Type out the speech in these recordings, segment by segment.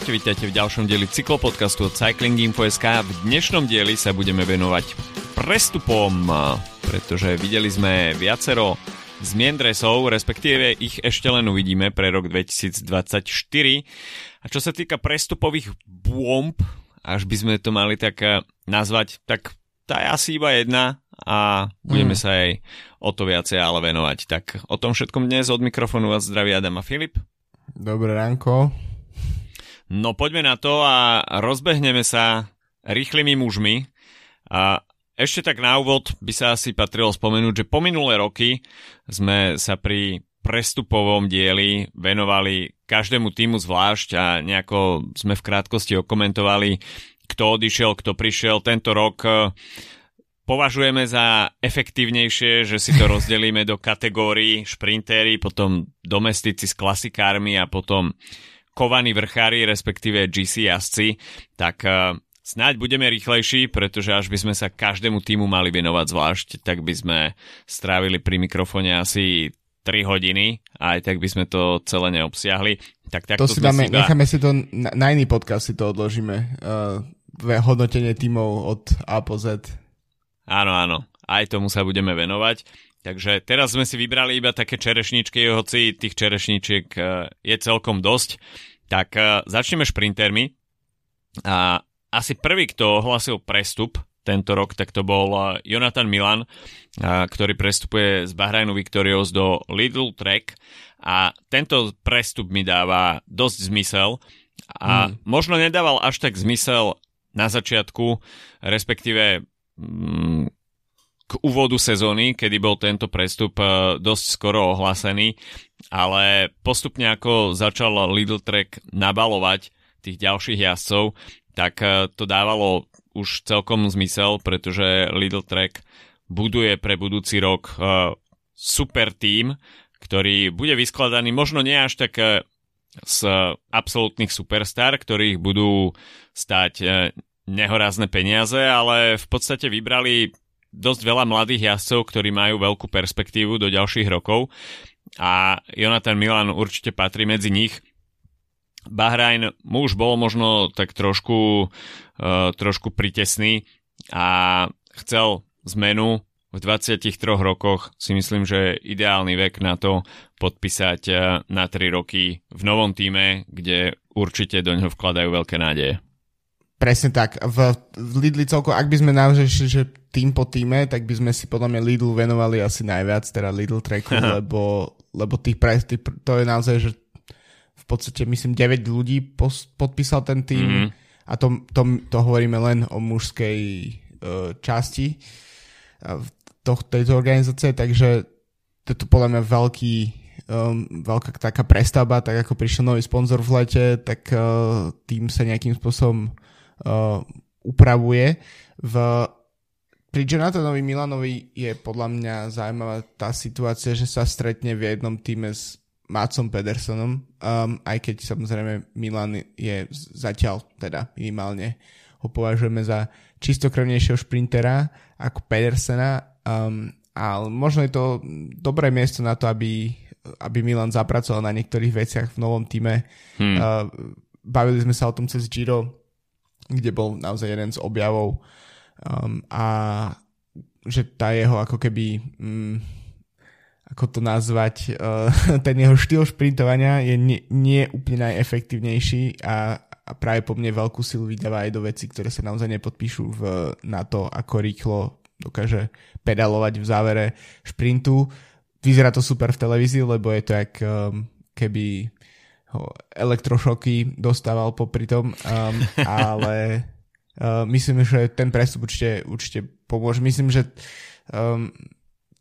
Čaute, vítajte v ďalšom dieli cyklopodcastu od Cyclinginfo.sk. V dnešnom dieli sa budeme venovať prestupom, pretože videli sme viacero zmien dresov, respektíve ich ešte len uvidíme pre rok 2024. A čo sa týka prestupových bomb, až by sme to mali tak eh, nazvať, tak tá je asi iba jedna a budeme mm. sa aj o to viacej ale venovať. Tak o tom všetkom dnes od mikrofónu vás zdraví Adam a Filip. Dobré ránko. No poďme na to a rozbehneme sa rýchlymi mužmi. A ešte tak na úvod by sa asi patrilo spomenúť, že po minulé roky sme sa pri prestupovom dieli venovali každému týmu zvlášť a nejako sme v krátkosti okomentovali, kto odišiel, kto prišiel. Tento rok e, považujeme za efektívnejšie, že si to rozdelíme do kategórií šprintéri, potom domestici s klasikármi a potom kovaní vrchári, respektíve GC jazdci, tak uh, snáď budeme rýchlejší, pretože až by sme sa každému týmu mali venovať zvlášť, tak by sme strávili pri mikrofóne asi 3 hodiny a aj tak by sme to celé neobsiahli. Tak, tak to si dáme, si necháme si to na, na iný podcast si to odložíme. Uh, hodnotenie tímov od A po Z. Áno, áno. Aj tomu sa budeme venovať. Takže teraz sme si vybrali iba také čerešničky, hoci tých čerešničiek e, je celkom dosť. Tak e, začneme šprintermi. A asi prvý, kto ohlasil prestup tento rok, tak to bol e, Jonathan Milan, ktorý prestupuje z Bahrajnu Victorious do Lidl Track a tento prestup mi dáva dosť zmysel a mm. možno nedával až tak zmysel na začiatku, respektíve mm, k úvodu sezóny, kedy bol tento prestup e, dosť skoro ohlásený, ale postupne ako začal Lidl Trek nabalovať tých ďalších jazdcov, tak e, to dávalo už celkom zmysel, pretože Lidl Trek buduje pre budúci rok e, super tým, ktorý bude vyskladaný možno nie až tak z absolútnych superstar, ktorých budú stať nehorázne peniaze, ale v podstate vybrali dosť veľa mladých jazdcov, ktorí majú veľkú perspektívu do ďalších rokov a Jonathan Milan určite patrí medzi nich. Bahrajn mu už bol možno tak trošku, uh, trošku pritesný a chcel zmenu v 23 rokoch si myslím, že je ideálny vek na to podpísať uh, na 3 roky v novom týme, kde určite do ňoho vkladajú veľké nádeje. Presne tak. V, v Lidli celko, ak by sme naozaj že tým po týme, tak by sme si podľa mňa Lidl venovali asi najviac, teda Lidl tracku, lebo, lebo tých, pre, tých, to je naozaj, že v podstate myslím 9 ľudí pos, podpísal ten tým mm-hmm. a to, to, to hovoríme len o mužskej uh, časti uh, to, tejto organizácie, takže to je podľa mňa veľký um, veľká taká prestavba, tak ako prišiel nový sponzor v lete, tak uh, tým sa nejakým spôsobom uh, upravuje. V, pri Jonathanovi Milanovi je podľa mňa zaujímavá tá situácia, že sa stretne v jednom týme s Matsom Pedersonom, um, aj keď samozrejme Milan je zatiaľ teda minimálne ho považujeme za čistokrvnejšieho šprintera ako Pedersena, um, ale možno je to dobré miesto na to, aby, aby Milan zapracoval na niektorých veciach v novom týme. Hmm. Uh, bavili sme sa o tom cez Giro, kde bol naozaj jeden z objavov um, a že tá jeho ako keby um, ako to nazvať, uh, ten jeho štýl šprintovania je nie, nie úplne najefektívnejší a, a práve po mne veľkú silu vydáva aj do veci, ktoré sa naozaj nepodpíšu v, na to, ako rýchlo dokáže pedalovať v závere šprintu. Vyzerá to super v televízii, lebo je to jak um, keby elektrošoky dostával popri tom, um, ale uh, myslím, že ten prestup určite, určite pomôže. Myslím, že um,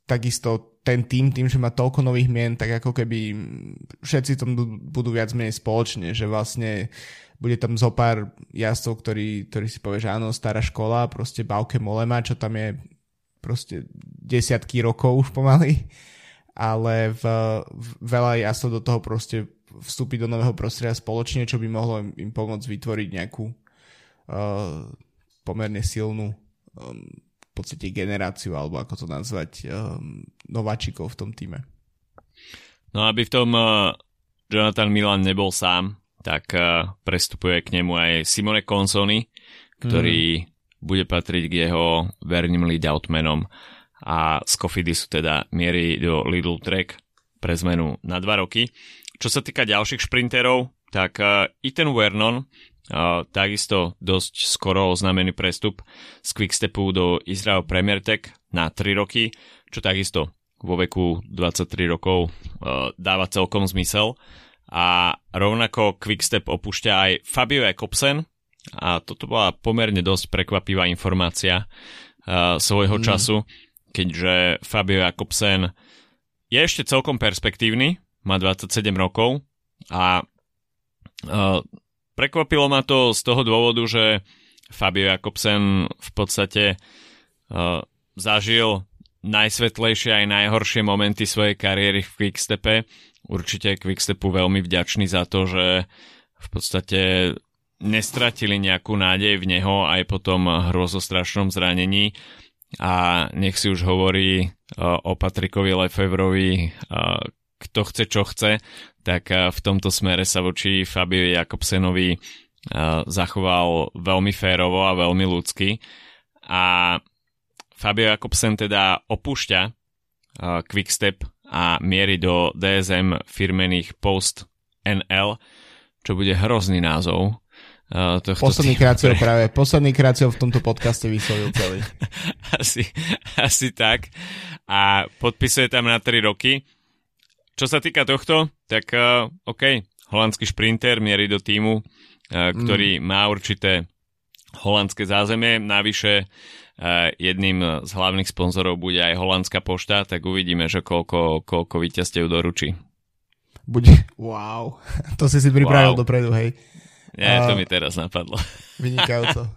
takisto ten tým, tým, že má toľko nových mien, tak ako keby všetci tom budú viac menej spoločne, že vlastne bude tam zo pár jazdcov, ktorí, ktorí si povie, že áno, stará škola, proste Bauke Molema, čo tam je proste desiatky rokov už pomaly, ale v, v, veľa jazdcov do toho proste vstúpiť do nového prostredia spoločne, čo by mohlo im, im pomôcť vytvoriť nejakú uh, pomerne silnú um, v podstate generáciu, alebo ako to nazvať, um, nováčikov v tom týme. No aby v tom uh, Jonathan Milan nebol sám, tak prestupuje k nemu aj Simone Consoni, ktorý mm. bude patriť k jeho verným lead-outmenom a z Cofidisu teda mierí do Lidl Track pre zmenu na dva roky. Čo sa týka ďalších šprinterov, tak Ethan Vernon Uh, takisto dosť skoro oznámený prestup z Quickstepu do Israel Premier Tech na 3 roky, čo takisto vo veku 23 rokov uh, dáva celkom zmysel. A rovnako Quickstep opúšťa aj Fabio Jakobsen a toto bola pomerne dosť prekvapivá informácia uh, svojho mm. času, keďže Fabio Jakobsen je ešte celkom perspektívny, má 27 rokov a uh, Prekvapilo ma to z toho dôvodu, že Fabio Jakobsen v podstate uh, zažil najsvetlejšie aj najhoršie momenty svojej kariéry v Quickstepe. Určite Quickstepu veľmi vďačný za to, že v podstate nestratili nejakú nádej v neho aj po tom hrozostrašnom zranení a nech si už hovorí uh, o Patrikovi Lefevrovi, uh, kto chce, čo chce, tak eh, v tomto smere sa voči Fabiovi Jakobsenovi eh, zachoval veľmi férovo a veľmi ľudsky. A Fabio Jakobsen teda opúšťa eh, Quickstep a mierí do DSM firmených Post NL, čo bude hrozný názov. posledný krát pre... práve, posledný krát v tomto podcaste vyslovil celý. asi, asi tak. A podpisuje tam na 3 roky čo sa týka tohto, tak uh, OK, holandský šprinter mierí do týmu, uh, ktorý mm. má určité holandské zázemie. Navyše uh, jedným z hlavných sponzorov bude aj holandská pošta, tak uvidíme, že koľko, koľko víťazstiev doručí. Bude, wow, to si si pripravil wow. dopredu, hej. Nie, to uh, mi teraz napadlo. Vynikajúco.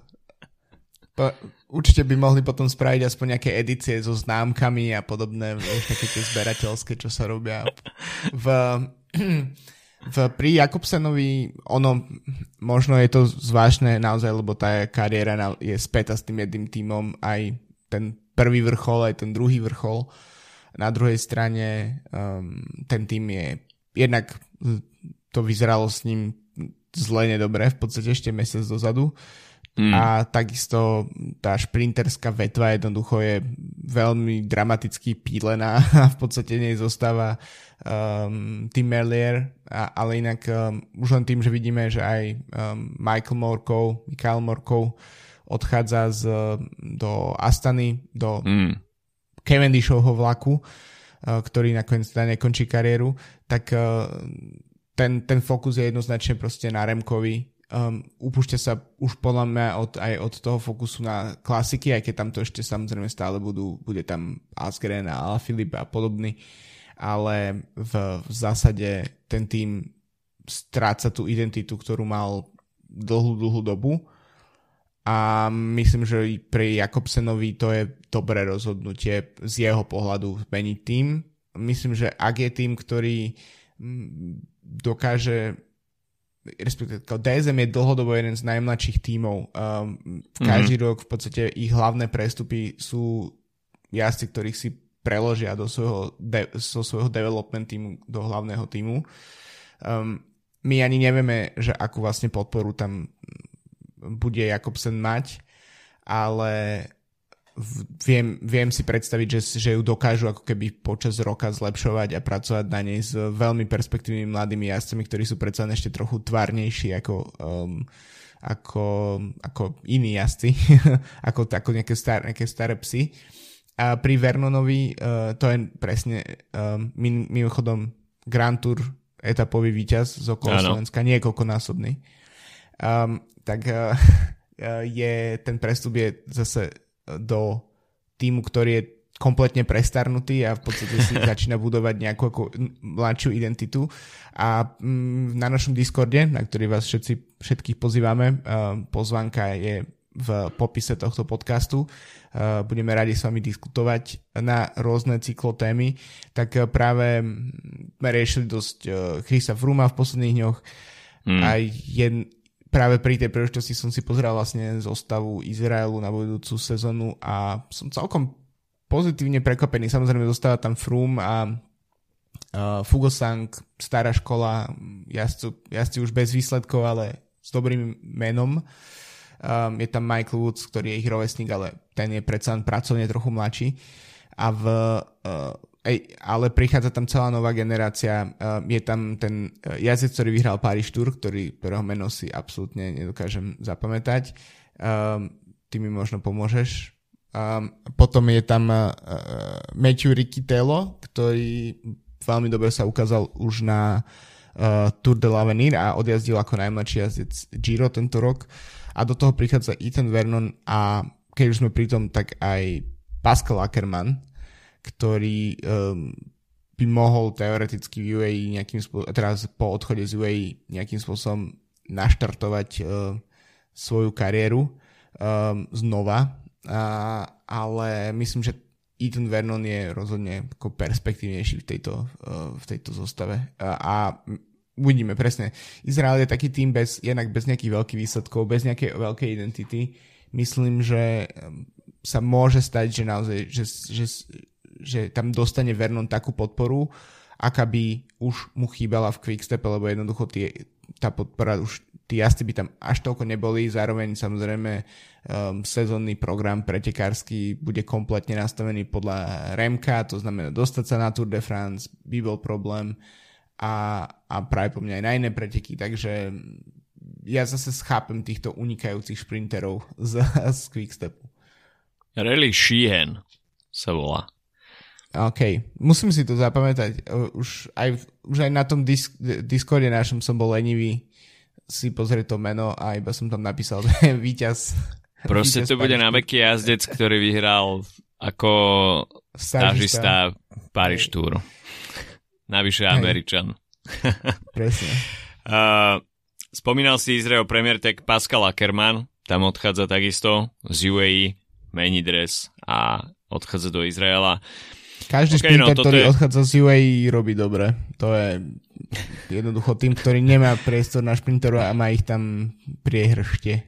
Po, určite by mohli potom spraviť aspoň nejaké edície so známkami a podobné, také tie zberateľské, čo sa robia. V, v, pri Jakobsenovi, ono, možno je to zvláštne naozaj, lebo tá kariéra je späta s tým jedným tímom, aj ten prvý vrchol, aj ten druhý vrchol. Na druhej strane um, ten tým je jednak to vyzeralo s ním zle nedobre, v podstate ešte mesiac dozadu. Mm. A takisto tá šprinterská vetva jednoducho je veľmi dramaticky pílená a v podstate nej zostáva um, Tim Merlier, a, ale inak um, už len tým, že vidíme, že aj um, Michael Morkov, Michael Morkov odchádza z, do Astany, do mm. Cavendishovho vlaku, uh, ktorý nakoniec teda nekončí kariéru, tak uh, ten, ten fokus je jednoznačne proste na Remkovi um, upúšťa sa už podľa mňa od, aj od toho fokusu na klasiky, aj keď tam to ešte samozrejme stále budú, bude tam Asgren a Alaphilippe a podobný, ale v, v zásade ten tým stráca tú identitu, ktorú mal dlhú, dlhú dobu a myslím, že pre Jakobsenovi to je dobré rozhodnutie z jeho pohľadu zmeniť tým. Myslím, že ak je tým, ktorý mm, dokáže respektíve DSM je dlhodobo jeden z najmladších tímov. Um, každý mm-hmm. rok v podstate ich hlavné prestupy sú jazdci, ktorých si preložia do svojho, de, so svojho development týmu do hlavného týmu. Um, my ani nevieme, že akú vlastne podporu tam bude Jakobsen mať, ale viem, viem si predstaviť, že, že ju dokážu ako keby počas roka zlepšovať a pracovať na nej s veľmi perspektívnymi mladými jazdcami, ktorí sú predsa ešte trochu tvárnejší ako, um, ako, ako iní jazdci, ako, ako nejaké, star, nejaké staré psy. A pri Vernonovi uh, to je presne um, mimochodom Grand Tour etapový víťaz z okolo Slovenska, niekoľkonásobný. Um, tak uh, je, ten prestup je zase do týmu, ktorý je kompletne prestarnutý a v podstate si začína budovať nejakú ako mladšiu identitu. A mm, na našom Discorde, na ktorý vás všetci, všetkých pozývame, pozvanka je v popise tohto podcastu. Budeme radi s vami diskutovať na rôzne cyklotémy. Tak práve sme riešili dosť Chrisa Fruma v posledných dňoch mm. a jeden, práve pri tej príležitosti som si pozrel vlastne zostavu Izraelu na budúcu sezónu a som celkom pozitívne prekvapený. Samozrejme zostáva tam Froome a Uh, Fugosang, stará škola, jazdci, jazdci už bez výsledkov, ale s dobrým menom. Um, je tam Michael Woods, ktorý je ich rovesník, ale ten je predsa pracovne trochu mladší. A v, uh, ej, ale prichádza tam celá nová generácia. Uh, je tam ten uh, jazdec, ktorý vyhral Paris Tour, ktorý, ktorého meno si absolútne nedokážem zapamätať. Um, ty mi možno pomôžeš. Um, potom je tam uh, Matthew Rikitello, ktorý veľmi dobre sa ukázal už na uh, Tour de l'Avenir a odjazdil ako najmladší jazdec Giro tento rok. A do toho prichádza Ethan Vernon a keď už sme pri tom, tak aj Pascal Ackermann, ktorý um, by mohol teoreticky v UAE nejakým spôsobom, teraz po odchode z UAE nejakým spôsobom naštartovať uh, svoju kariéru um, znova, uh, ale myslím, že Ethan Vernon je rozhodne ako perspektívnejší v tejto, uh, v tejto zostave. Uh, a uvidíme presne. Izrael je taký tým bez, jednak bez nejakých veľkých výsledkov, bez nejakej veľkej identity. Myslím, že sa môže stať, že naozaj, že, že, že tam dostane Vernon takú podporu, aká by už mu chýbala v Quickstep, lebo jednoducho tie, tá podpora už tí jazdci by tam až toľko neboli, zároveň samozrejme um, sezónny program pretekársky bude kompletne nastavený podľa Remka, to znamená dostať sa na Tour de France by bol problém a, a práve po mňa aj na iné preteky, takže ja zase schápem týchto unikajúcich šprinterov z, z Quickstepu. Rally Sheehan sa volá. OK, musím si to zapamätať. Už aj, už aj na tom disk, Discorde našom som bol lenivý si pozrieť to meno a iba som tam napísal víťaz. Proste to bude na veky jazdec, ktorý vyhral ako stážista Paris Tour. Navyše Američan. Presne. uh, spomínal si Izrael Premier Tech Pascal Ackermann, tam odchádza takisto z UAE, mení dres a odchádza do Izraela. Každý okay, šprinter, no, ktorý je... odchádza z UAE, robí dobre. To je jednoducho tým, ktorý nemá priestor na šprinteru a má ich tam priehršte.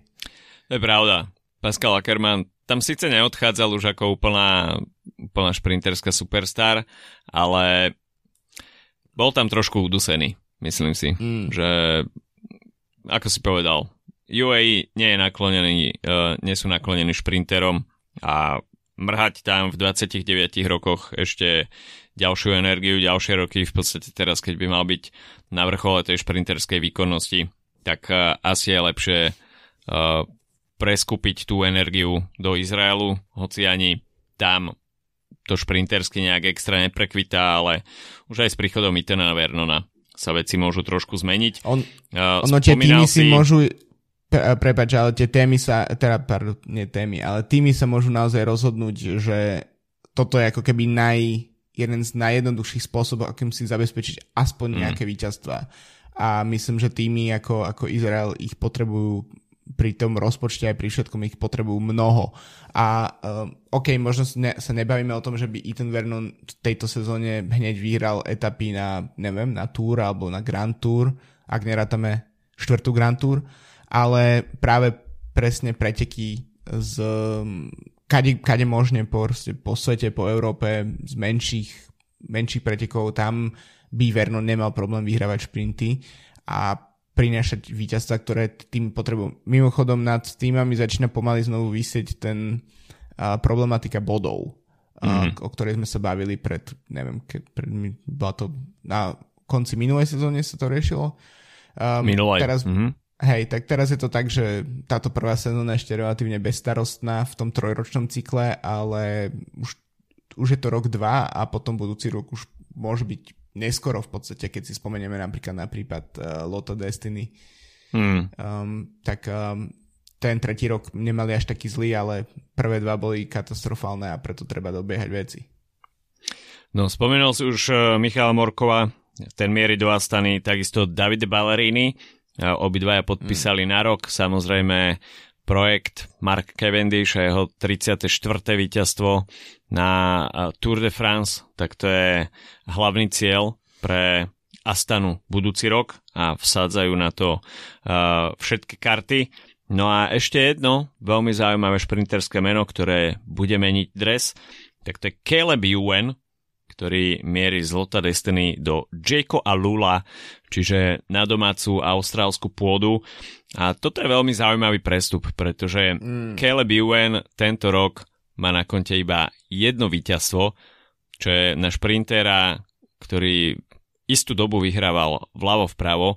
To je pravda. Pascal Ackermann tam síce neodchádzal už ako úplná, úplná šprinterská superstar, ale bol tam trošku udusený, myslím si. Mm. Že, ako si povedal, UAE nie je naklonený, uh, nie sú naklonení šprinterom a mrhať tam v 29 rokoch ešte ďalšiu energiu, ďalšie roky, v podstate teraz, keď by mal byť na vrchole tej šprinterskej výkonnosti, tak uh, asi je lepšie uh, preskúpiť tú energiu do Izraelu, hoci ani tam to šprintersky nejak extra neprekvitá, ale už aj s príchodom Itana Vernona sa veci môžu trošku zmeniť. On, uh, ono tie týmy si môžu prepač, ale tie témy sa, teda, pardon, nie témy, ale týmy sa môžu naozaj rozhodnúť, že toto je ako keby naj, jeden z najjednoduchších spôsobov, akým si zabezpečiť aspoň mm. nejaké víťazstva. A myslím, že týmy ako, ako Izrael ich potrebujú pri tom rozpočte aj pri všetkom ich potrebujú mnoho. A um, OK, možno ne, sa nebavíme o tom, že by Ethan Vernon v tejto sezóne hneď vyhral etapy na, neviem, na Tour alebo na Grand Tour, ak nerátame štvrtú Grand Tour, ale práve presne preteky z kade, kade možne po, po svete, po Európe, z menších, menších pretekov, tam by Verno nemal problém vyhrávať šprinty a prinášať víťazstva, ktoré tým potrebujú. Mimochodom nad týmami začína pomaly znovu vysieť ten uh, problematika bodov, mm-hmm. uh, o ktorej sme sa bavili pred, neviem, ke, pred, bola to na konci minulej sezóne sa to riešilo. Um, Minulej. Teraz, mm-hmm. Hej, tak teraz je to tak, že táto prvá sezóna je ešte relatívne bezstarostná v tom trojročnom cykle, ale už, už je to rok, dva a potom budúci rok už môže byť neskoro v podstate, keď si spomenieme napríklad na prípad uh, Lotto Destiny. Hmm. Um, tak um, ten tretí rok nemali až taký zlý, ale prvé dva boli katastrofálne a preto treba dobiehať veci. No, spomenul si už uh, Michala Morkova, ten miery do Astany, takisto Davide Ballerini, Obidvaja podpísali mm. na rok, samozrejme projekt Mark Cavendish a jeho 34. víťazstvo na Tour de France, tak to je hlavný cieľ pre Astanu budúci rok a vsádzajú na to uh, všetky karty. No a ešte jedno veľmi zaujímavé šprinterské meno, ktoré bude meniť dres, tak to je Caleb Ewan, ktorý mierí zlota Destiny do Jayko a Lula, čiže na domácu austrálsku pôdu. A toto je veľmi zaujímavý prestup, pretože mm. Caleb Ewan tento rok má na konte iba jedno víťazstvo, čo je na šprintera, ktorý istú dobu vyhrával vľavo vpravo,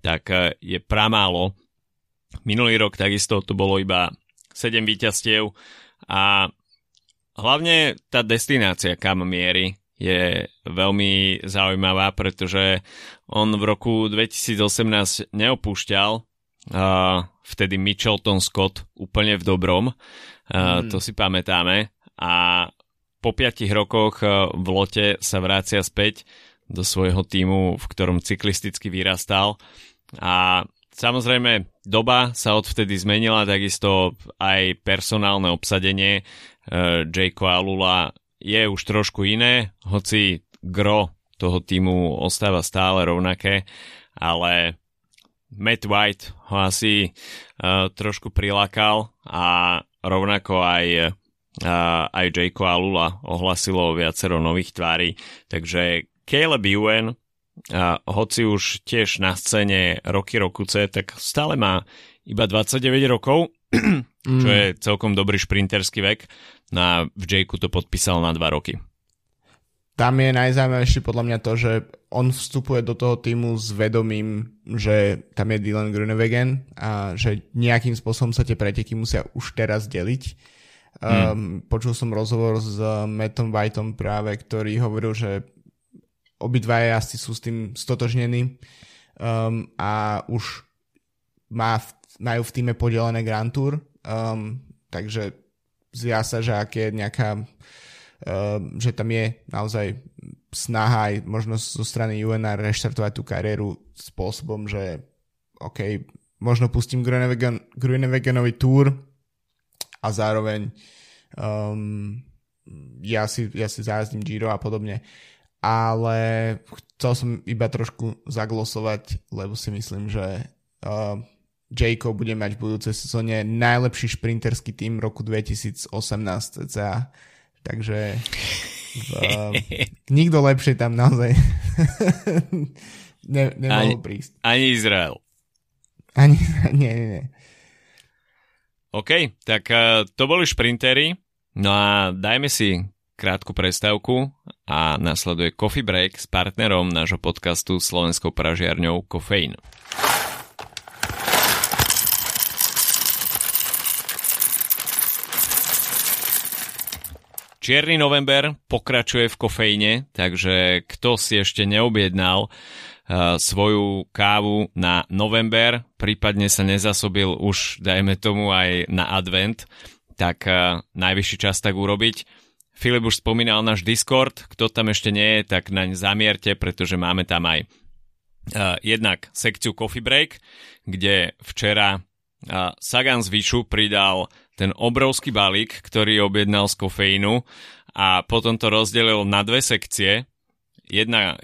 tak e, je pramálo. Minulý rok takisto to bolo iba 7 víťazstiev a hlavne tá destinácia, kam mierí, je veľmi zaujímavá, pretože on v roku 2018 neopúšťal uh, vtedy Mitchelton Scott úplne v dobrom, uh, mm. to si pamätáme a po piatich rokoch uh, v lote sa vrácia späť do svojho týmu, v ktorom cyklisticky vyrastal a Samozrejme, doba sa odvtedy zmenila, takisto aj personálne obsadenie. Uh, Jake Alula je už trošku iné, hoci gro toho týmu ostáva stále rovnaké, ale Matt White ho asi uh, trošku prilákal a rovnako aj, uh, aj Jake Alula ohlasilo viacero nových tvári, takže Caleb Ewan a hoci už tiež na scéne roky rokuce, tak stále má iba 29 rokov, čo je celkom dobrý šprinterský vek. Na v Jakeu to podpísal na 2 roky. Tam je najzaujímavejšie podľa mňa to, že on vstupuje do toho týmu s vedomím, že tam je Dylan Grunewegen a že nejakým spôsobom sa tie preteky musia už teraz deliť. Hmm. Um, počul som rozhovor s Mattom Whiteom práve, ktorý hovoril, že obidvaja asi sú s tým stotožnení um, a už má v, majú v týme podelené Grand Tour, um, takže zdá sa, že ak je nejaká um, že tam je naozaj snaha aj možnosť zo strany UNR reštartovať tú kariéru spôsobom, že OK, možno pustím Grunewegenovi Tour a zároveň um, ja, si, ja si zajazdím Giro a podobne. Ale chcel som iba trošku zaglosovať, lebo si myslím, že uh, Jayco bude mať v budúcej sezóne najlepší šprinterský tým roku 2018 cca. Takže v, nikto lepšie tam naozaj ne, nemohol ani, prísť. Ani Izrael. Ani, nie, nie, nie. OK, tak uh, to boli šprintery. No a dajme si krátku prestávku a nasleduje Coffee Break s partnerom nášho podcastu slovenskou pražiarňou Kofeín. Čierny november pokračuje v kofeíne, takže kto si ešte neobjednal uh, svoju kávu na november, prípadne sa nezasobil už, dajme tomu, aj na advent, tak uh, najvyšší čas tak urobiť. Filip už spomínal náš Discord, kto tam ešte nie je, tak naň zamierte, pretože máme tam aj uh, jednak sekciu Coffee Break, kde včera uh, Sagan z Vyšu pridal ten obrovský balík, ktorý objednal z kofeínu a potom to rozdelil na dve sekcie. Jedna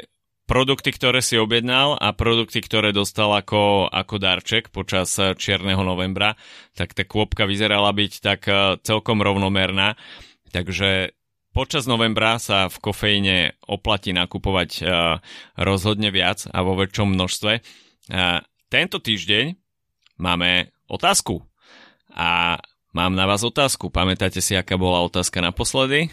produkty, ktoré si objednal a produkty, ktoré dostal ako, ako darček počas čierneho novembra, tak tá kôpka vyzerala byť tak celkom rovnomerná. Takže Počas novembra sa v kofeíne oplatí nakupovať uh, rozhodne viac a vo väčšom množstve. Tento týždeň máme otázku. A mám na vás otázku. Pamätáte si, aká bola otázka naposledy?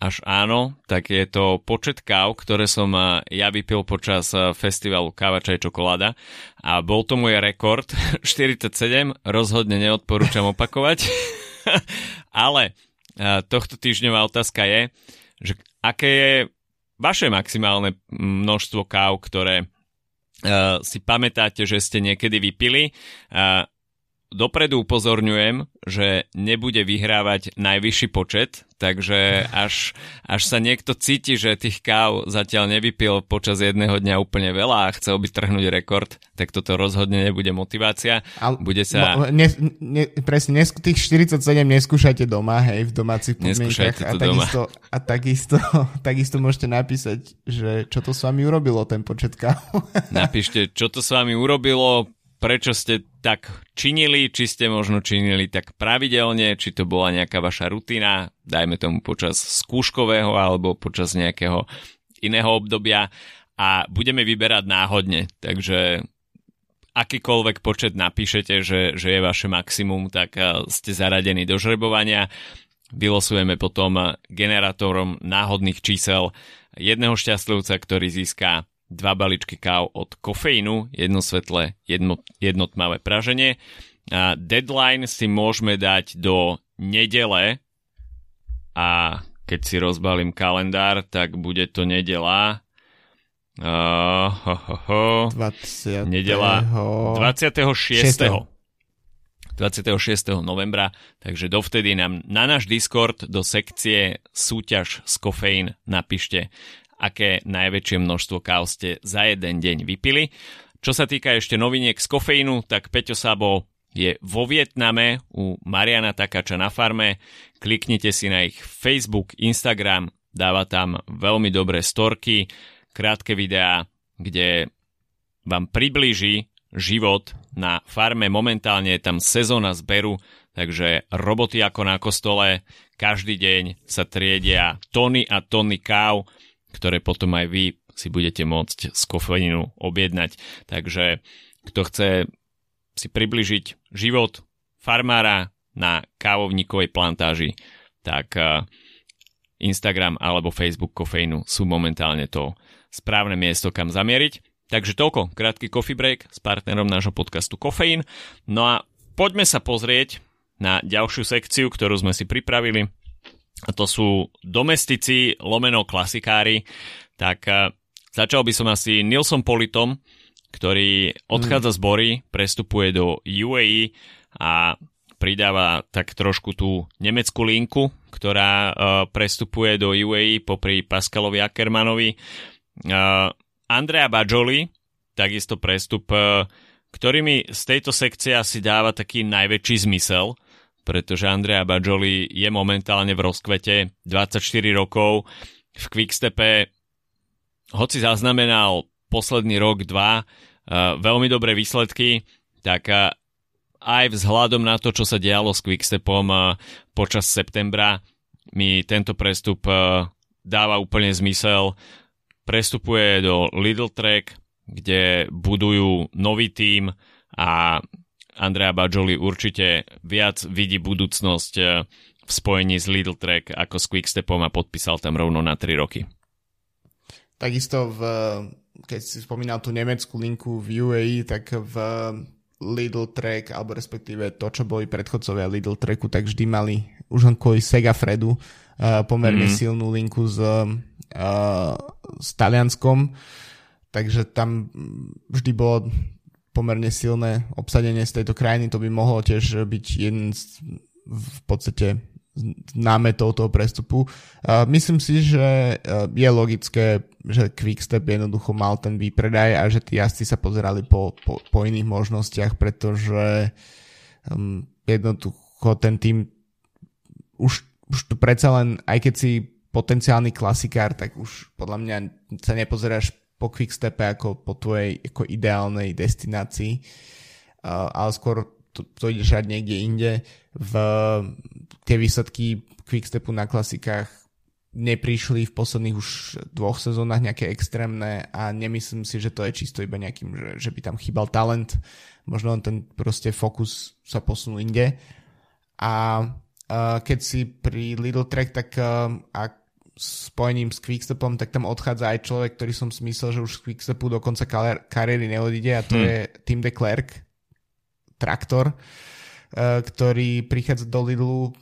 Až áno, tak je to počet káv, ktoré som ja vypil počas festivalu Káva, čaj, čokoláda a bol to môj rekord 47, rozhodne neodporúčam opakovať, ale tohto týždňová otázka je, že aké je vaše maximálne množstvo káv, ktoré si pamätáte, že ste niekedy vypili. Dopredu upozorňujem, že nebude vyhrávať najvyšší počet, takže až, až sa niekto cíti, že tých káv zatiaľ nevypil počas jedného dňa úplne veľa a chcel by trhnúť rekord, tak toto rozhodne nebude motivácia. Ale, bude sa... Ne, ne, presne, nes, tých 47 neskúšajte doma, hej, v domácich podmienkach. A takisto, a takisto, takisto môžete napísať, že čo to s vami urobilo, ten počet káv. Napíšte, čo to s vami urobilo, prečo ste tak činili, či ste možno činili tak pravidelne, či to bola nejaká vaša rutina, dajme tomu počas skúškového alebo počas nejakého iného obdobia a budeme vyberať náhodne, takže akýkoľvek počet napíšete, že, že je vaše maximum, tak ste zaradení do žrebovania. Vylosujeme potom generátorom náhodných čísel jedného šťastlivca, ktorý získa dva baličky káv od kofeínu, jedno svetlé, jedno, jedno tmavé praženie. A deadline si môžeme dať do nedele a keď si rozbalím kalendár, tak bude to nedela. Uh, ho, ho, ho. 20. Nedela 26. 6. 26. novembra, takže dovtedy nám na náš Discord do sekcie súťaž s kofeín napíšte aké najväčšie množstvo káv ste za jeden deň vypili. Čo sa týka ešte noviniek z kofeínu, tak Peťo Sabo je vo Vietname u Mariana Takača na farme. Kliknite si na ich Facebook, Instagram, dáva tam veľmi dobré storky, krátke videá, kde vám priblíži život na farme. Momentálne je tam sezóna zberu, takže roboty ako na kostole, každý deň sa triedia tony a tony káv, ktoré potom aj vy si budete môcť z kofeínu objednať. Takže kto chce si približiť život farmára na kávovníkovej plantáži, tak eh, Instagram alebo Facebook kofeínu sú momentálne to správne miesto, kam zamieriť. Takže toľko, krátky coffee break s partnerom nášho podcastu Kofeín. No a poďme sa pozrieť na ďalšiu sekciu, ktorú sme si pripravili a to sú domestici lomeno klasikári, tak uh, začal by som asi Nilsom Politom, ktorý odchádza z Bory, prestupuje do UAE a pridáva tak trošku tú nemeckú linku, ktorá uh, prestupuje do UAE popri Pascalovi Ackermanovi. Uh, Andrea Bajoli, takisto prestup, ktorý mi z tejto sekcie asi dáva taký najväčší zmysel, pretože Andrea Bajoli je momentálne v rozkvete 24 rokov v Quickstepe hoci zaznamenal posledný rok, dva uh, veľmi dobré výsledky, tak uh, aj vzhľadom na to, čo sa dialo s Quickstepom uh, počas septembra, mi tento prestup dáva úplne zmysel. Prestupuje do Lidl Track, kde budujú nový tím a Andrea Bajoli určite viac vidí budúcnosť eh, v spojení s Lidl Track ako s Quickstepom a podpísal tam rovno na 3 roky. Takisto v, keď si spomínal tú nemeckú linku v UAE, tak v Lidl Track, alebo respektíve to, čo boli predchodcovia Lidl Tracku, tak vždy mali už len kvôli Sega Fredu uh, pomerne mm-hmm. silnú linku s, uh, s Talianskom, takže tam vždy bolo pomerne silné obsadenie z tejto krajiny, to by mohlo tiež byť jeden z v podstate námetov toho prestupu. Myslím si, že uh, je logické, že Quickstep jednoducho mal ten výpredaj a že tí jazdci sa pozerali po, po, po iných možnostiach, pretože um, jednoducho ten tým už, už tu predsa len, aj keď si potenciálny klasikár, tak už podľa mňa sa nepozeráš po Quickstepe ako po tvojej ako ideálnej destinácii, uh, ale skôr to, to ideš aj niekde inde. V, tie výsledky Quickstepu na klasikách neprišli v posledných už dvoch sezónach nejaké extrémne a nemyslím si, že to je čisto iba nejakým, že, že by tam chýbal talent. Možno len ten proste fokus sa posunul inde. A uh, keď si pri Little Track, tak uh, ak spojením s Quickstepom, tak tam odchádza aj človek, ktorý som si myslel, že už z Quickstepu do konca kariéry neodíde a to hmm. je Tim de Klerk, traktor, uh, ktorý prichádza do Lidlu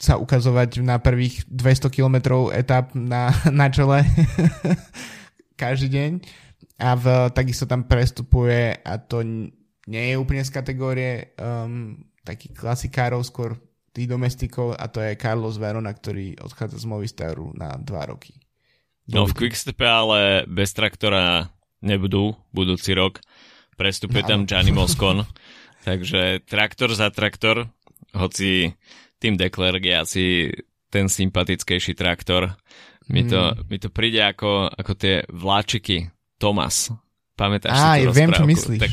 sa ukazovať na prvých 200 km etap na, na čele každý deň a v, takisto tam prestupuje a to nie je úplne z kategórie um, takých klasikárov, skôr tých domestikov a to je Carlos Verona, ktorý odchádza z Movistaru na 2 roky. No v Quickstepe ale bez traktora nebudú budúci rok. Prestupuje no. tam Gianni Moscon. takže traktor za traktor, hoci Tim Declerc je asi ten sympatickejší traktor. Mi to, mm. mi to príde ako, ako tie vláčiky Thomas Pamätáš Á, si tú viem, čo myslíš. Tak,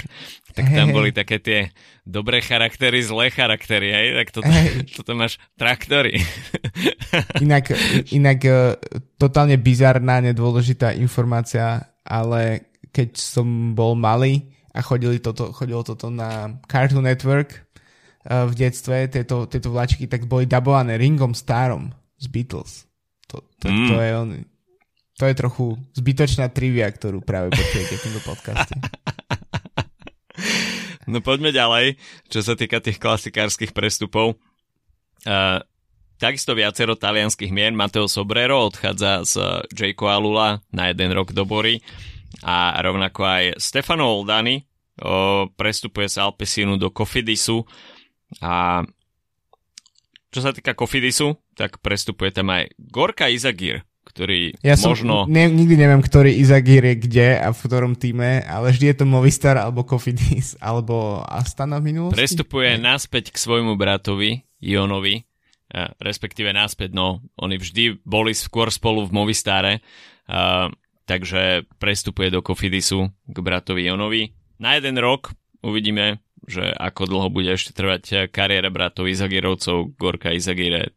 tak tam boli také tie dobré charaktery, zlé charaktery, hej? Tak toto, toto máš traktory. Inak, inak uh, totálne bizarná, nedôležitá informácia, ale keď som bol malý a chodili toto, chodilo toto na Cartoon Network uh, v detstve, tieto, tieto vláčky, tak boli dabované Ringom Starom z Beatles. To, to, mm. to je on, to je trochu zbytočná trivia, ktorú práve počujete v tomto podcaste. No poďme ďalej, čo sa týka tých klasikárskych prestupov. Uh, takisto viacero talianských mien. Mateo Sobrero odchádza z Jayko Alula na jeden rok do Bory a rovnako aj Stefano Oldani uh, prestupuje z Alpesinu do Kofidisu a čo sa týka Kofidisu, tak prestupuje tam aj Gorka Izagir, ktorý ja som, možno... Ne, nikdy neviem, ktorý Izagir je kde a v ktorom týme, ale vždy je to Movistar alebo Kofidis alebo Astana v minulosti. Prestupuje ne. naspäť k svojmu bratovi Ionovi, respektíve naspäť, no, oni vždy boli skôr spolu v Movistare, uh, takže prestupuje do Kofidisu k bratovi Ionovi. Na jeden rok uvidíme, že ako dlho bude ešte trvať kariéra bratov Izagirovcov. Gorka Izagire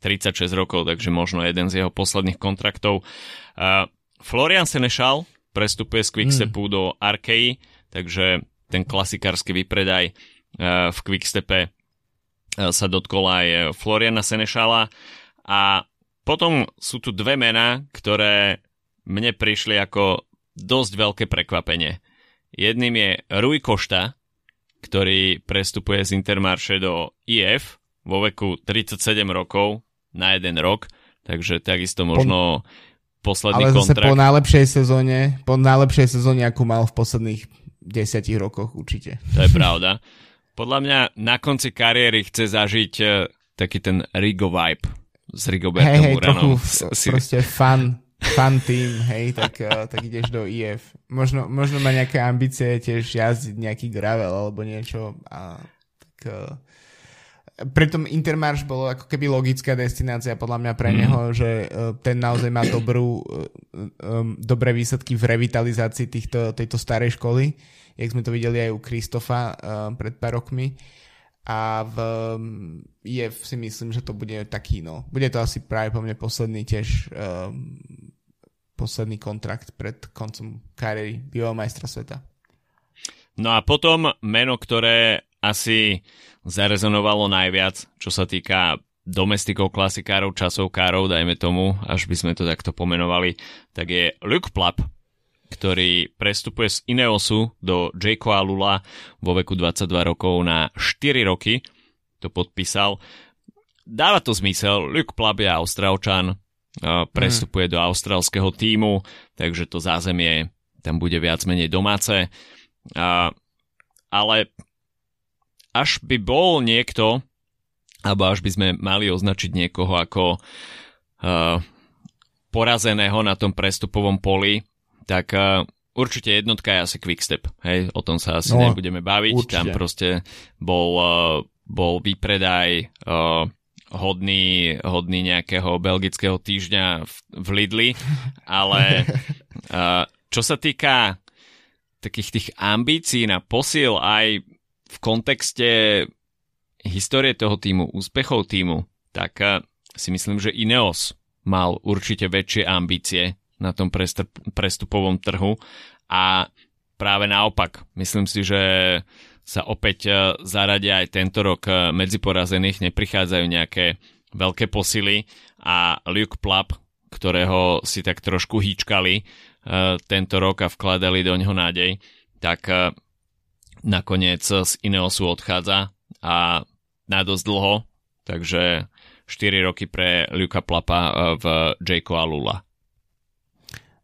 36 rokov, takže možno jeden z jeho posledných kontraktov. Uh, Florian Senešal prestupuje z Quickstepu mm. do Arkei, takže ten klasikársky vypredaj uh, v Quickstepe uh, sa dotkol aj Floriana Senešala a potom sú tu dve mená, ktoré mne prišli ako dosť veľké prekvapenie. Jedným je Rui Košta, ktorý prestupuje z Intermarše do IF vo veku 37 rokov, na jeden rok, takže takisto možno po, posledný ale kontrakt. Ale po najlepšej sezóne, po najlepšej sezóne, akú mal v posledných desiatich rokoch určite. To je pravda. Podľa mňa na konci kariéry chce zažiť uh, taký ten Rigo vibe s Rigobertom hey, hey, Uranom. Trochu si... proste fun, fun team, hej, tak, uh, tak ideš do IF. Možno, možno má nejaké ambície tiež jazdiť nejaký gravel alebo niečo a tak uh, preto Intermarš bolo ako keby logická destinácia podľa mňa pre mm. neho, že uh, ten naozaj má dobrú, uh, um, dobré výsledky v revitalizácii týchto, tejto starej školy, jak sme to videli aj u Kristofa uh, pred pár rokmi. A v um, IF si myslím, že to bude taký, no, bude to asi práve po mne posledný tiež um, posledný kontrakt pred koncom kariéry bývalého majstra sveta. No a potom meno, ktoré asi zarezonovalo najviac, čo sa týka domestikov, klasikárov, časovkárov, dajme tomu, až by sme to takto pomenovali, tak je Luke Plap, ktorý prestupuje z Ineosu do Jayco Alula vo veku 22 rokov na 4 roky. To podpísal. Dáva to zmysel, Luke Plap je Austrálčan, prestupuje mm. do austrálskeho týmu, takže to zázemie tam bude viac menej domáce. ale až by bol niekto, alebo až by sme mali označiť niekoho ako uh, porazeného na tom prestupovom poli, tak uh, určite jednotka je asi Quickstep. Hej, o tom sa asi no, nebudeme baviť. Určite. Tam proste bol, uh, bol výpredaj uh, hodný, hodný nejakého belgického týždňa v, v Lidli, ale uh, čo sa týka takých tých ambícií na posil aj v kontexte histórie toho týmu, úspechov týmu, tak eh, si myslím, že Ineos mal určite väčšie ambície na tom prestupovom trhu a práve naopak, myslím si, že sa opäť eh, zaradia aj tento rok eh, medzi porazených, neprichádzajú nejaké veľké posily a Luke Plap, ktorého si tak trošku hýčkali tento rok a vkladali do neho nádej, tak nakoniec z Ineosu odchádza a na dosť dlho, takže 4 roky pre Luka Plapa e, v Jayco Alula.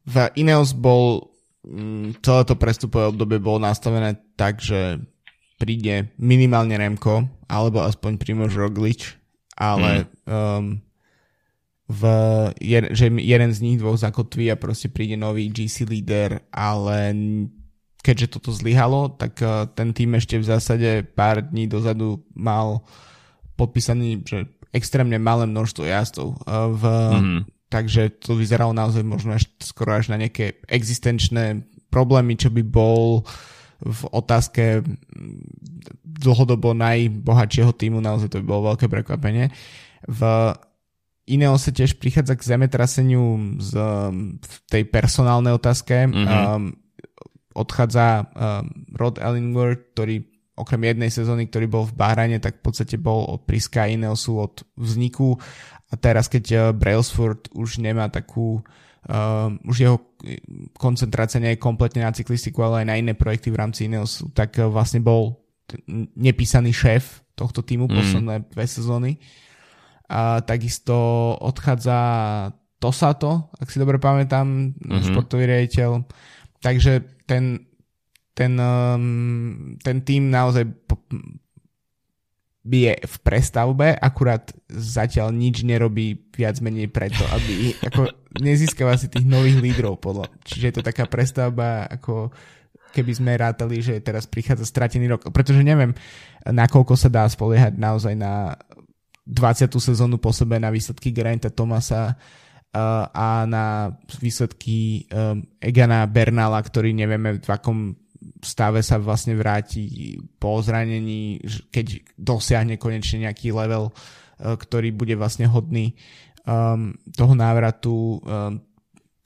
V Ineos bol mm, celé to prestupové obdobie bolo nastavené tak, že príde minimálne Remko, alebo aspoň Primož Roglič, ale mm. um, v, že jeden z nich dvoch zakotví a proste príde nový GC líder, ale keďže toto zlyhalo, tak uh, ten tým ešte v zásade pár dní dozadu mal podpísaný, že extrémne malé množstvo jazdcov. Uh, v, mm-hmm. Takže to vyzeralo naozaj možno až skoro až na nejaké existenčné problémy, čo by bol v otázke dlhodobo najbohatšieho týmu, naozaj to by bolo veľké prekvapenie. V Ineose tiež prichádza k zemetraseniu z, v tej personálnej otázke. Mm-hmm. Um, odchádza um, Rod Ellingworth, ktorý okrem jednej sezóny, ktorý bol v Bahrajne, tak v podstate bol od Priska Ineosu od vzniku a teraz keď uh, Brailsford už nemá takú uh, už jeho koncentrácia nie je kompletne na cyklistiku, ale aj na iné projekty v rámci Ineosu, tak uh, vlastne bol nepísaný šéf tohto týmu mm. posledné dve sezóny. A takisto odchádza Tosato, ak si dobre pamätám, mm-hmm. športový riaditeľ. Takže ten, ten, um, ten tým naozaj je v prestavbe, akurát zatiaľ nič nerobí viac menej preto, aby ako nezískava si tých nových lídrov podľa. Čiže je to taká prestavba ako keby sme rátali, že teraz prichádza stratený rok. Pretože neviem, nakoľko sa dá spoliehať naozaj na 20. sezónu po sebe na výsledky Granta Thomasa uh, a na výsledky um, Egana Bernala, ktorý nevieme v akom stave sa vlastne vráti po zranení, keď dosiahne konečne nejaký level, uh, ktorý bude vlastne hodný um, toho návratu. Um,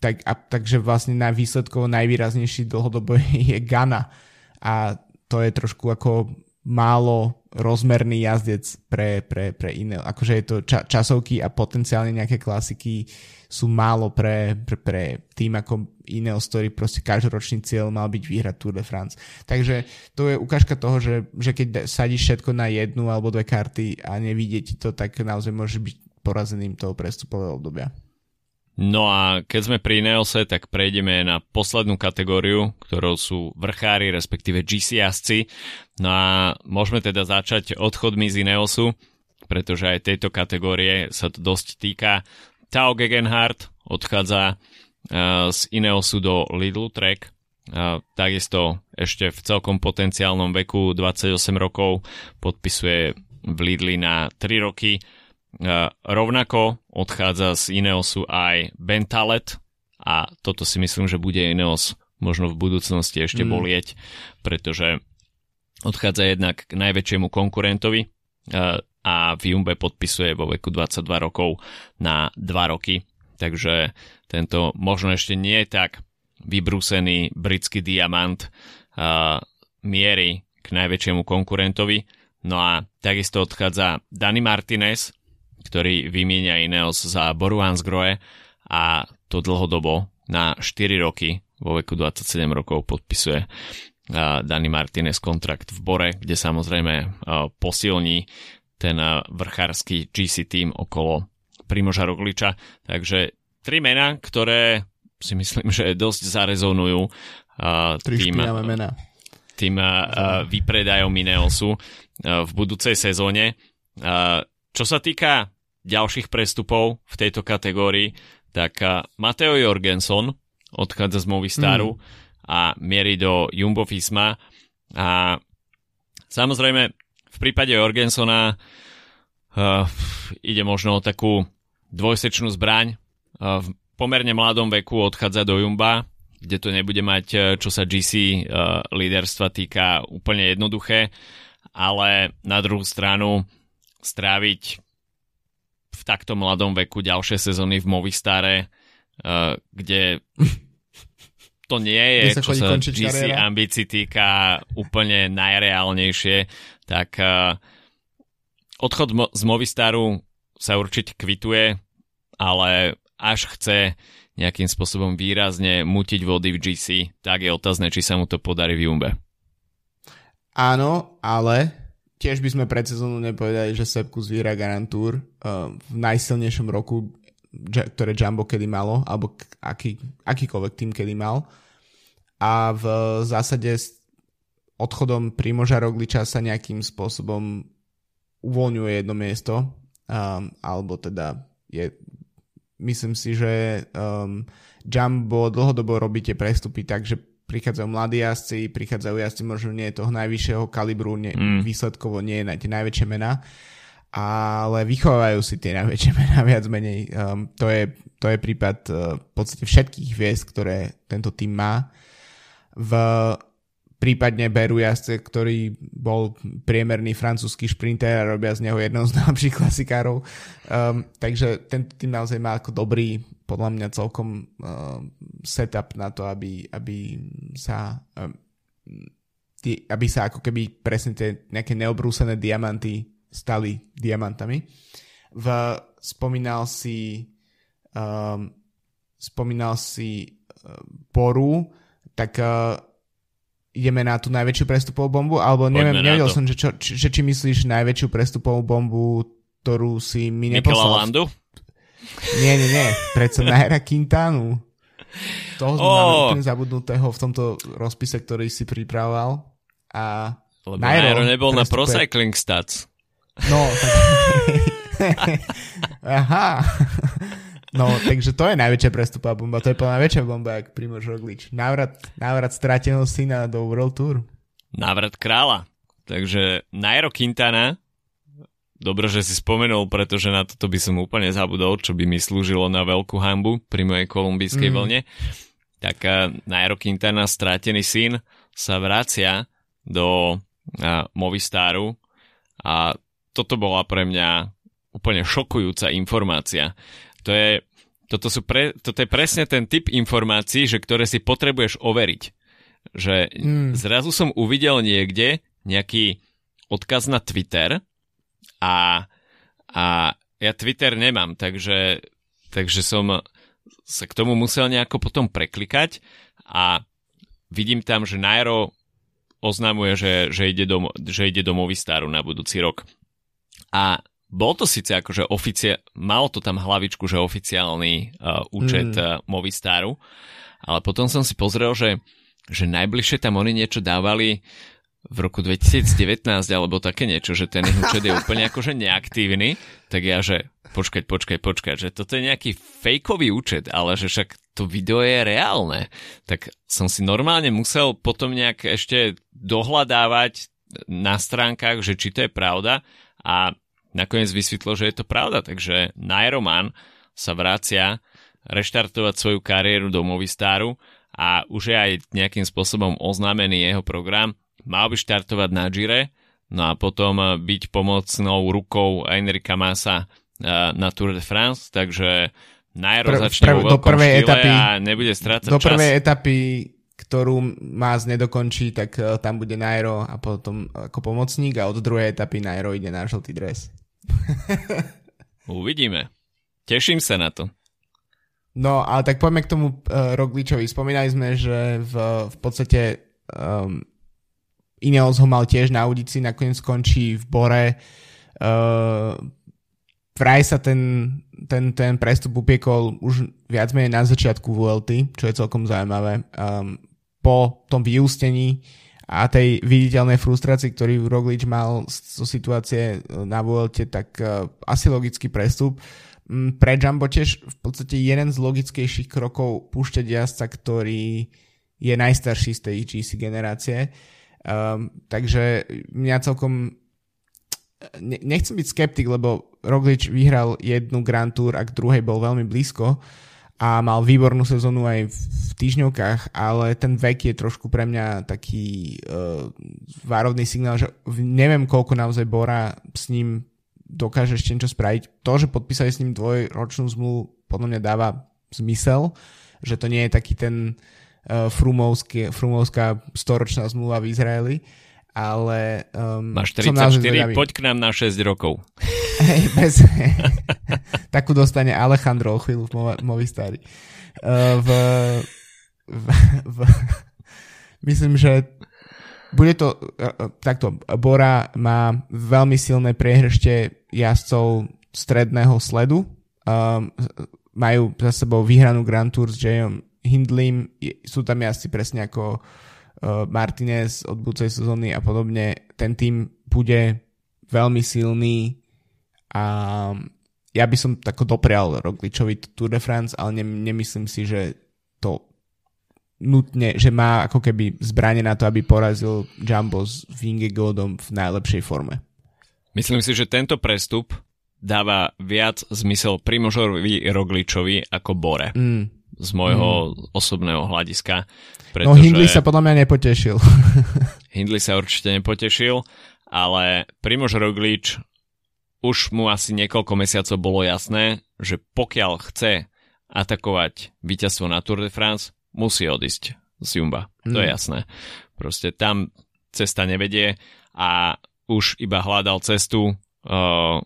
tak, a, takže vlastne na výsledkovo najvýraznejší dlhodobo je Gana a to je trošku ako málo rozmerný jazdec pre, pre, pre iné. Akože je to ča, časovky a potenciálne nejaké klasiky sú málo pre, pre, pre tým ako Ineos, ktorý proste každoročný cieľ mal byť vyhrať Tour de France. Takže to je ukážka toho, že, že keď sadíš všetko na jednu alebo dve karty a nevidie ti to, tak naozaj môže byť porazeným toho prestupového obdobia. No a keď sme pri Ineose, tak prejdeme na poslednú kategóriu, ktorou sú vrchári, respektíve GC jazdci. No a môžeme teda začať odchodmi z Ineosu, pretože aj tejto kategórie sa to dosť týka. Tao Gegenhardt odchádza uh, z Ineosu do Lidl Trek, uh, takisto ešte v celkom potenciálnom veku 28 rokov podpisuje v Lidli na 3 roky rovnako odchádza z Ineosu aj Bentalet a toto si myslím, že bude Ineos možno v budúcnosti ešte mm. bolieť, pretože odchádza jednak k najväčšiemu konkurentovi a v Jumbe podpisuje vo veku 22 rokov na 2 roky. Takže tento možno ešte nie je tak vybrúsený britský diamant uh, miery k najväčšiemu konkurentovi. No a takisto odchádza Dani Martinez, ktorý vymieňa Ineos za Boruansgrohe a to dlhodobo na 4 roky vo veku 27 rokov podpisuje Dani Martinez kontrakt v Bore, kde samozrejme posilní ten vrchársky GC tým okolo Primoža Rogliča. Takže tri mená, ktoré si myslím, že dosť zarezonujú tým, tým výpredajom Ineosu v budúcej sezóne. Čo sa týka ďalších prestupov v tejto kategórii, tak Mateo Jorgenson odchádza z Movistaru mm. a mierí do Jumbo Visma a samozrejme v prípade Jorgensona uh, ide možno o takú dvojsečnú zbraň. Uh, v pomerne mladom veku odchádza do Jumba, kde to nebude mať, uh, čo sa GC uh, líderstva týka, úplne jednoduché, ale na druhú stranu stráviť v takto mladom veku ďalšie sezóny v Movistare, uh, kde to nie je, čo sa GC ambícií týka úplne najreálnejšie, tak odchod z Movistaru sa určite kvituje, ale až chce nejakým spôsobom výrazne mutiť vody v GC, tak je otázne, či sa mu to podarí v Jumbe. Áno, ale tiež by sme pred sezónu nepovedali, že Sepkus vyhrá garantúr uh, v najsilnejšom roku, ktoré Jumbo kedy malo, alebo aký, akýkoľvek tým kedy mal. A v zásade odchodom Primoža Rogliča sa nejakým spôsobom uvoľňuje jedno miesto, um, alebo teda je, myslím si, že um, Jumbo dlhodobo robí tie prestupy tak, že prichádzajú mladí jazdci, prichádzajú jazdci možno nie toho najvyššieho kalibru, nie, mm. výsledkovo nie na tie najväčšie mená, ale vychovajú si tie najväčšie mená viac menej. Um, to, je, to je prípad uh, v podstate všetkých hviezd, ktoré tento tým má. v prípadne berú jazdce, ktorý bol priemerný francúzsky šprinter a robia z neho jednou z najlepších klasikárov. Um, takže ten tým naozaj má ako dobrý, podľa mňa celkom uh, setup na to, aby, aby sa um, tí, aby sa ako keby presne tie nejaké neobrúsené diamanty stali diamantami. V, spomínal si um, spomínal si uh, Boru, tak uh, ideme na tú najväčšiu prestupovú bombu, alebo neviem, nevedel som, že, čo, či, že či myslíš najväčšiu prestupovú bombu, ktorú si mi neposlal. Landu? Nie, nie, nie, predsa Naira Quintanu. Toho sme oh. úplne zabudnutého v tomto rozpise, ktorý si pripravoval. A Lebo Nairo, Nairo nebol na Pro Cycling Stats. No, tak... Aha. No, takže to je najväčšia prestupová bomba. To je plná väčšia bomba, ako Primož Roglič. Návrat, návrat strateného syna do World Tour. Návrat kráľa. Takže Nairo Quintana, dobro, že si spomenul, pretože na toto by som úplne zabudol, čo by mi slúžilo na veľkú hambu pri mojej kolumbijskej mm. vlne. Tak eh, Nairo Quintana, strátený syn, sa vracia do uh, Movistaru a toto bola pre mňa úplne šokujúca informácia. To je, toto, sú pre, toto je presne ten typ informácií, že ktoré si potrebuješ overiť. Že mm. zrazu som uvidel niekde nejaký odkaz na Twitter a, a ja Twitter nemám, takže, takže som sa k tomu musel nejako potom preklikať a vidím tam, že Nairo oznamuje, že, že, ide do, že ide do Movistaru na budúci rok. A bol to síce akože oficia- malo to tam hlavičku, že oficiálny uh, účet mm. uh, Movistaru, ale potom som si pozrel, že, že najbližšie tam oni niečo dávali v roku 2019 alebo také niečo, že ten ich účet je úplne akože neaktívny, tak ja, že počkať, počkať, počkať, že toto je nejaký fejkový účet, ale že však to video je reálne. Tak som si normálne musel potom nejak ešte dohľadávať na stránkach, že či to je pravda a nakoniec vysvetlo, že je to pravda, takže Nairoman sa vracia reštartovať svoju kariéru do Movistaru a už je aj nejakým spôsobom oznámený jeho program. Mal by štartovať na Gire, no a potom byť pomocnou rukou Enrika Masa eh, na Tour de France, takže Nairo Pr- začne prv, do prvej etapy, a nebude strácať Do prvej čas. etapy, ktorú Mas nedokončí, tak uh, tam bude Nairo a potom ako pomocník a od druhej etapy Nairo ide na žltý dres. Uvidíme. Teším sa na to. No, ale tak poďme k tomu uh, Rogličovi. Spomínali sme, že v, v podstate um, Ineos ho mal tiež na ulici, nakoniec skončí v Bore. Uh, vraj sa ten, ten, ten prestup upiekol už viac menej na začiatku VLT, čo je celkom zaujímavé. Um, po tom vyústení a tej viditeľnej frustrácii, ktorý Roglič mal zo situácie e, na Vuelte, tak uh, asi logický prestup. Um, pre Jumbo tiež v podstate jeden z logickejších krokov púšťať jazdca, ktorý je najstarší z tej GC generácie. Um, takže mňa celkom ne, nechcem byť skeptik, lebo Roglič vyhral jednu Grand Tour a k druhej bol veľmi blízko, a mal výbornú sezónu aj v týždňovkách, ale ten vek je trošku pre mňa taký uh, várovný signál, že neviem, koľko naozaj Bora s ním dokáže ešte niečo spraviť. To, že podpísali s ním dvojročnú zmluvu, podľa mňa dáva zmysel, že to nie je taký ten uh, frumovská storočná zmluva v Izraeli, ale... Um, Máš 44, poď k nám na 6 rokov. Hej, bez... Takú dostane Alejandro o chvíľu v Movistari. Uh, v, v, v, myslím, že bude to uh, takto. Bora má veľmi silné priehršte jazdcov stredného sledu. Um, majú za sebou vyhranú Grand Tour s Jayom Hindlim. Sú tam jazdci presne ako uh, Martinez od budúcej sezóny a podobne. Ten tým bude veľmi silný a ja by som tako doprial Rogličovi Tour de France, ale ne, nemyslím si, že to nutne, že má ako keby zbranie na to, aby porazil Jumbo s Vingegaardom v najlepšej forme. Myslím si, že tento prestup dáva viac zmysel Primožorovi Rogličovi ako Bore. Mm. Z môjho mm. osobného hľadiska. Pretože... No Hindley sa podľa mňa nepotešil. Hindley sa určite nepotešil, ale Primož Roglič už mu asi niekoľko mesiacov bolo jasné, že pokiaľ chce atakovať víťazstvo na Tour de France, musí odísť z Jumba. Mm. To je hmm. jasné. Proste tam cesta nevedie a už iba hľadal cestu, uh,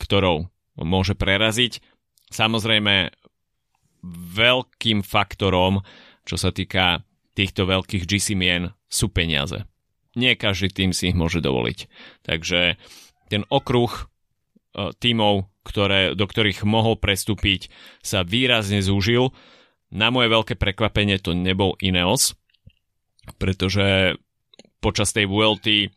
ktorou môže preraziť. Samozrejme, veľkým faktorom čo sa týka týchto veľkých GC mien, sú peniaze. Nie každý tým si ich môže dovoliť. Takže ten okruh e, tímov, ktoré, do ktorých mohol prestúpiť, sa výrazne zúžil. Na moje veľké prekvapenie to nebol Ineos, pretože počas tej VLT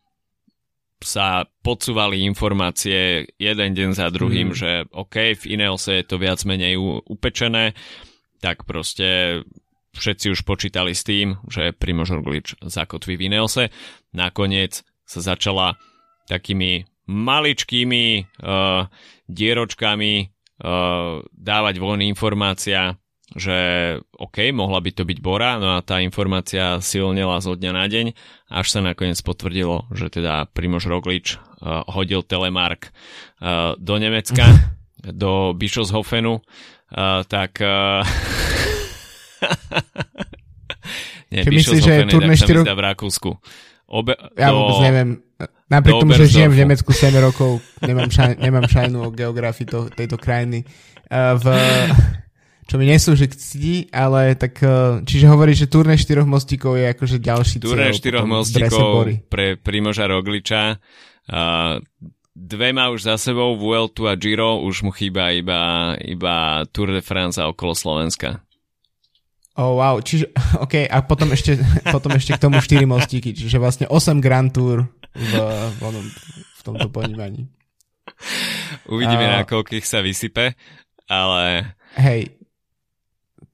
sa podsúvali informácie jeden deň za druhým, mm. že OK, v Ineose je to viac menej upečené, tak proste všetci už počítali s tým, že Primož Roglič zakotví v Ineose. Nakoniec sa začala takými maličkými uh, dieročkami uh, dávať voľný informácia, že OK, mohla by to byť Bora, no a tá informácia silnela zo dňa na deň, až sa nakoniec potvrdilo, že teda Primož Roglič uh, hodil telemark uh, do Nemecka, do Bischofshofenu, uh, tak uh, Nie, Keď myslíš, že turné 4... v Rakúsku. Obe, ja do, vôbec neviem. Napriek tomu, že žijem v Nemecku 7 rokov, nemám, šaj, nemám šajnu o geografii to, tejto krajiny. Uh, v, čo mi neslúži k cti, ale tak, uh, čiže hovorí, že turné 4 mostíkov je akože ďalší cieľ. Turné 4 mostíkov pre Primoža Rogliča. Uh, dve má už za sebou, Vueltu a Giro, už mu chýba iba, iba Tour de France a okolo Slovenska. Oh, wow, čiže, OK, a potom ešte, potom ešte k tomu 4 mostíky, čiže vlastne 8 Grand Tour v, v, v tomto ponímaní. Uvidíme, uh, na koľkých sa vysype, ale... Hej,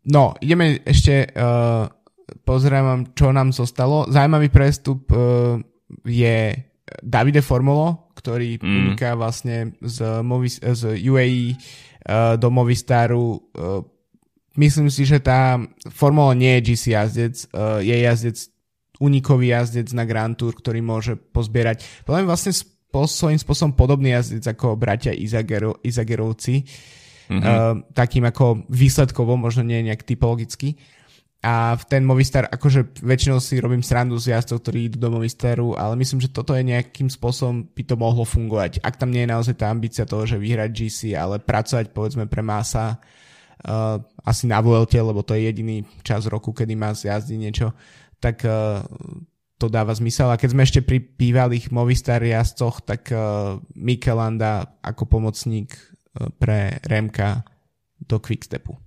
no, ideme ešte, uh, pozriem, čo nám zostalo. Zajímavý prestup uh, je Davide Formulo, ktorý mm. uniká vlastne z, Movis, z UAE uh, do Movistaru uh, myslím si, že tá Formula nie je GC jazdec, uh, je jazdec, unikový jazdec na Grand Tour, ktorý môže pozbierať, podľa vlastne spo, svojím spôsobom podobný jazdec ako bratia Izagero, Izagerovci, mm-hmm. uh, takým ako výsledkovo, možno nie nejak typologicky. A v ten Movistar, akože väčšinou si robím srandu z jazdcov, ktorí idú do Movistaru, ale myslím, že toto je nejakým spôsobom by to mohlo fungovať. Ak tam nie je naozaj tá ambícia toho, že vyhrať GC, ale pracovať povedzme pre Masa, uh, asi na Vuelte, lebo to je jediný čas roku, kedy má zjazdiť niečo, tak uh, to dáva zmysel. A keď sme ešte pri bývalých Movistar jazdcoch, tak uh, Mikelanda ako pomocník uh, pre Remka do Quickstepu.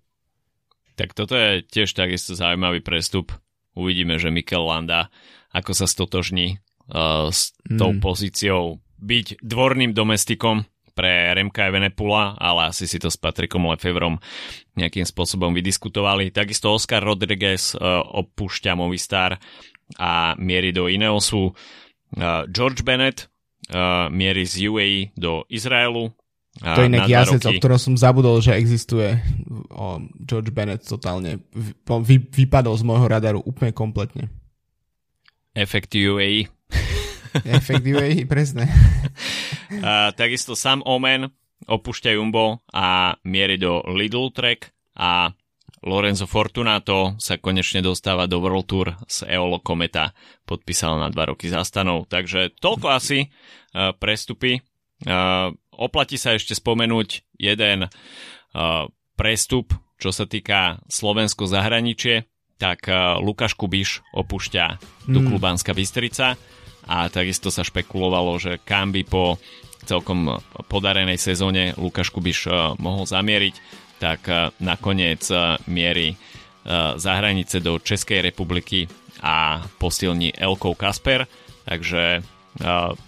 Tak toto je tiež takisto zaujímavý prestup. Uvidíme, že Mikel Landa ako sa stotožní uh, s tou mm. pozíciou byť dvorným domestikom pre Remka Evenepula, ale asi si to s Patrikom Lefevrom nejakým spôsobom vydiskutovali. Takisto Oscar Rodriguez uh, opúšťa Movistar a mierí do Ineosu. Uh, George Bennett uh, mierí z UAE do Izraelu. To je inak jazdec, o ktorom som zabudol, že existuje. O, George Bennett totálne vy, vypadol z môjho radaru úplne kompletne. Efekt UAE. Efektívne, presne. Takisto Sam Omen opúšťa Jumbo a mierí do Lidl Trek a Lorenzo Fortunato sa konečne dostáva do World Tour z Eolo Kometa, podpísal na dva roky zastanov. Takže toľko asi uh, prestupy. Uh, oplatí sa ešte spomenúť jeden uh, prestup, čo sa týka Slovensko zahraničie, tak uh, Lukáš Kubiš opúšťa mm. do Klubánska Bystrica a takisto sa špekulovalo, že kam by po celkom podarenej sezóne Lukáš Kubiš eh, mohol zamieriť, tak eh, nakoniec eh, mierí za hranice do Českej republiky a posilní Elkou Kasper, takže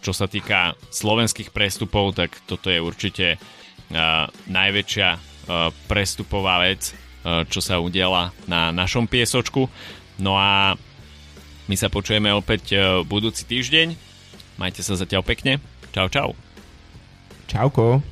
čo sa týka slovenských prestupov, tak toto je určite najväčšia prestupová vec, čo sa udiala na našom piesočku. No a my sa počujeme opäť e, budúci týždeň. Majte sa zatiaľ pekne. Čau, čau. Čauko.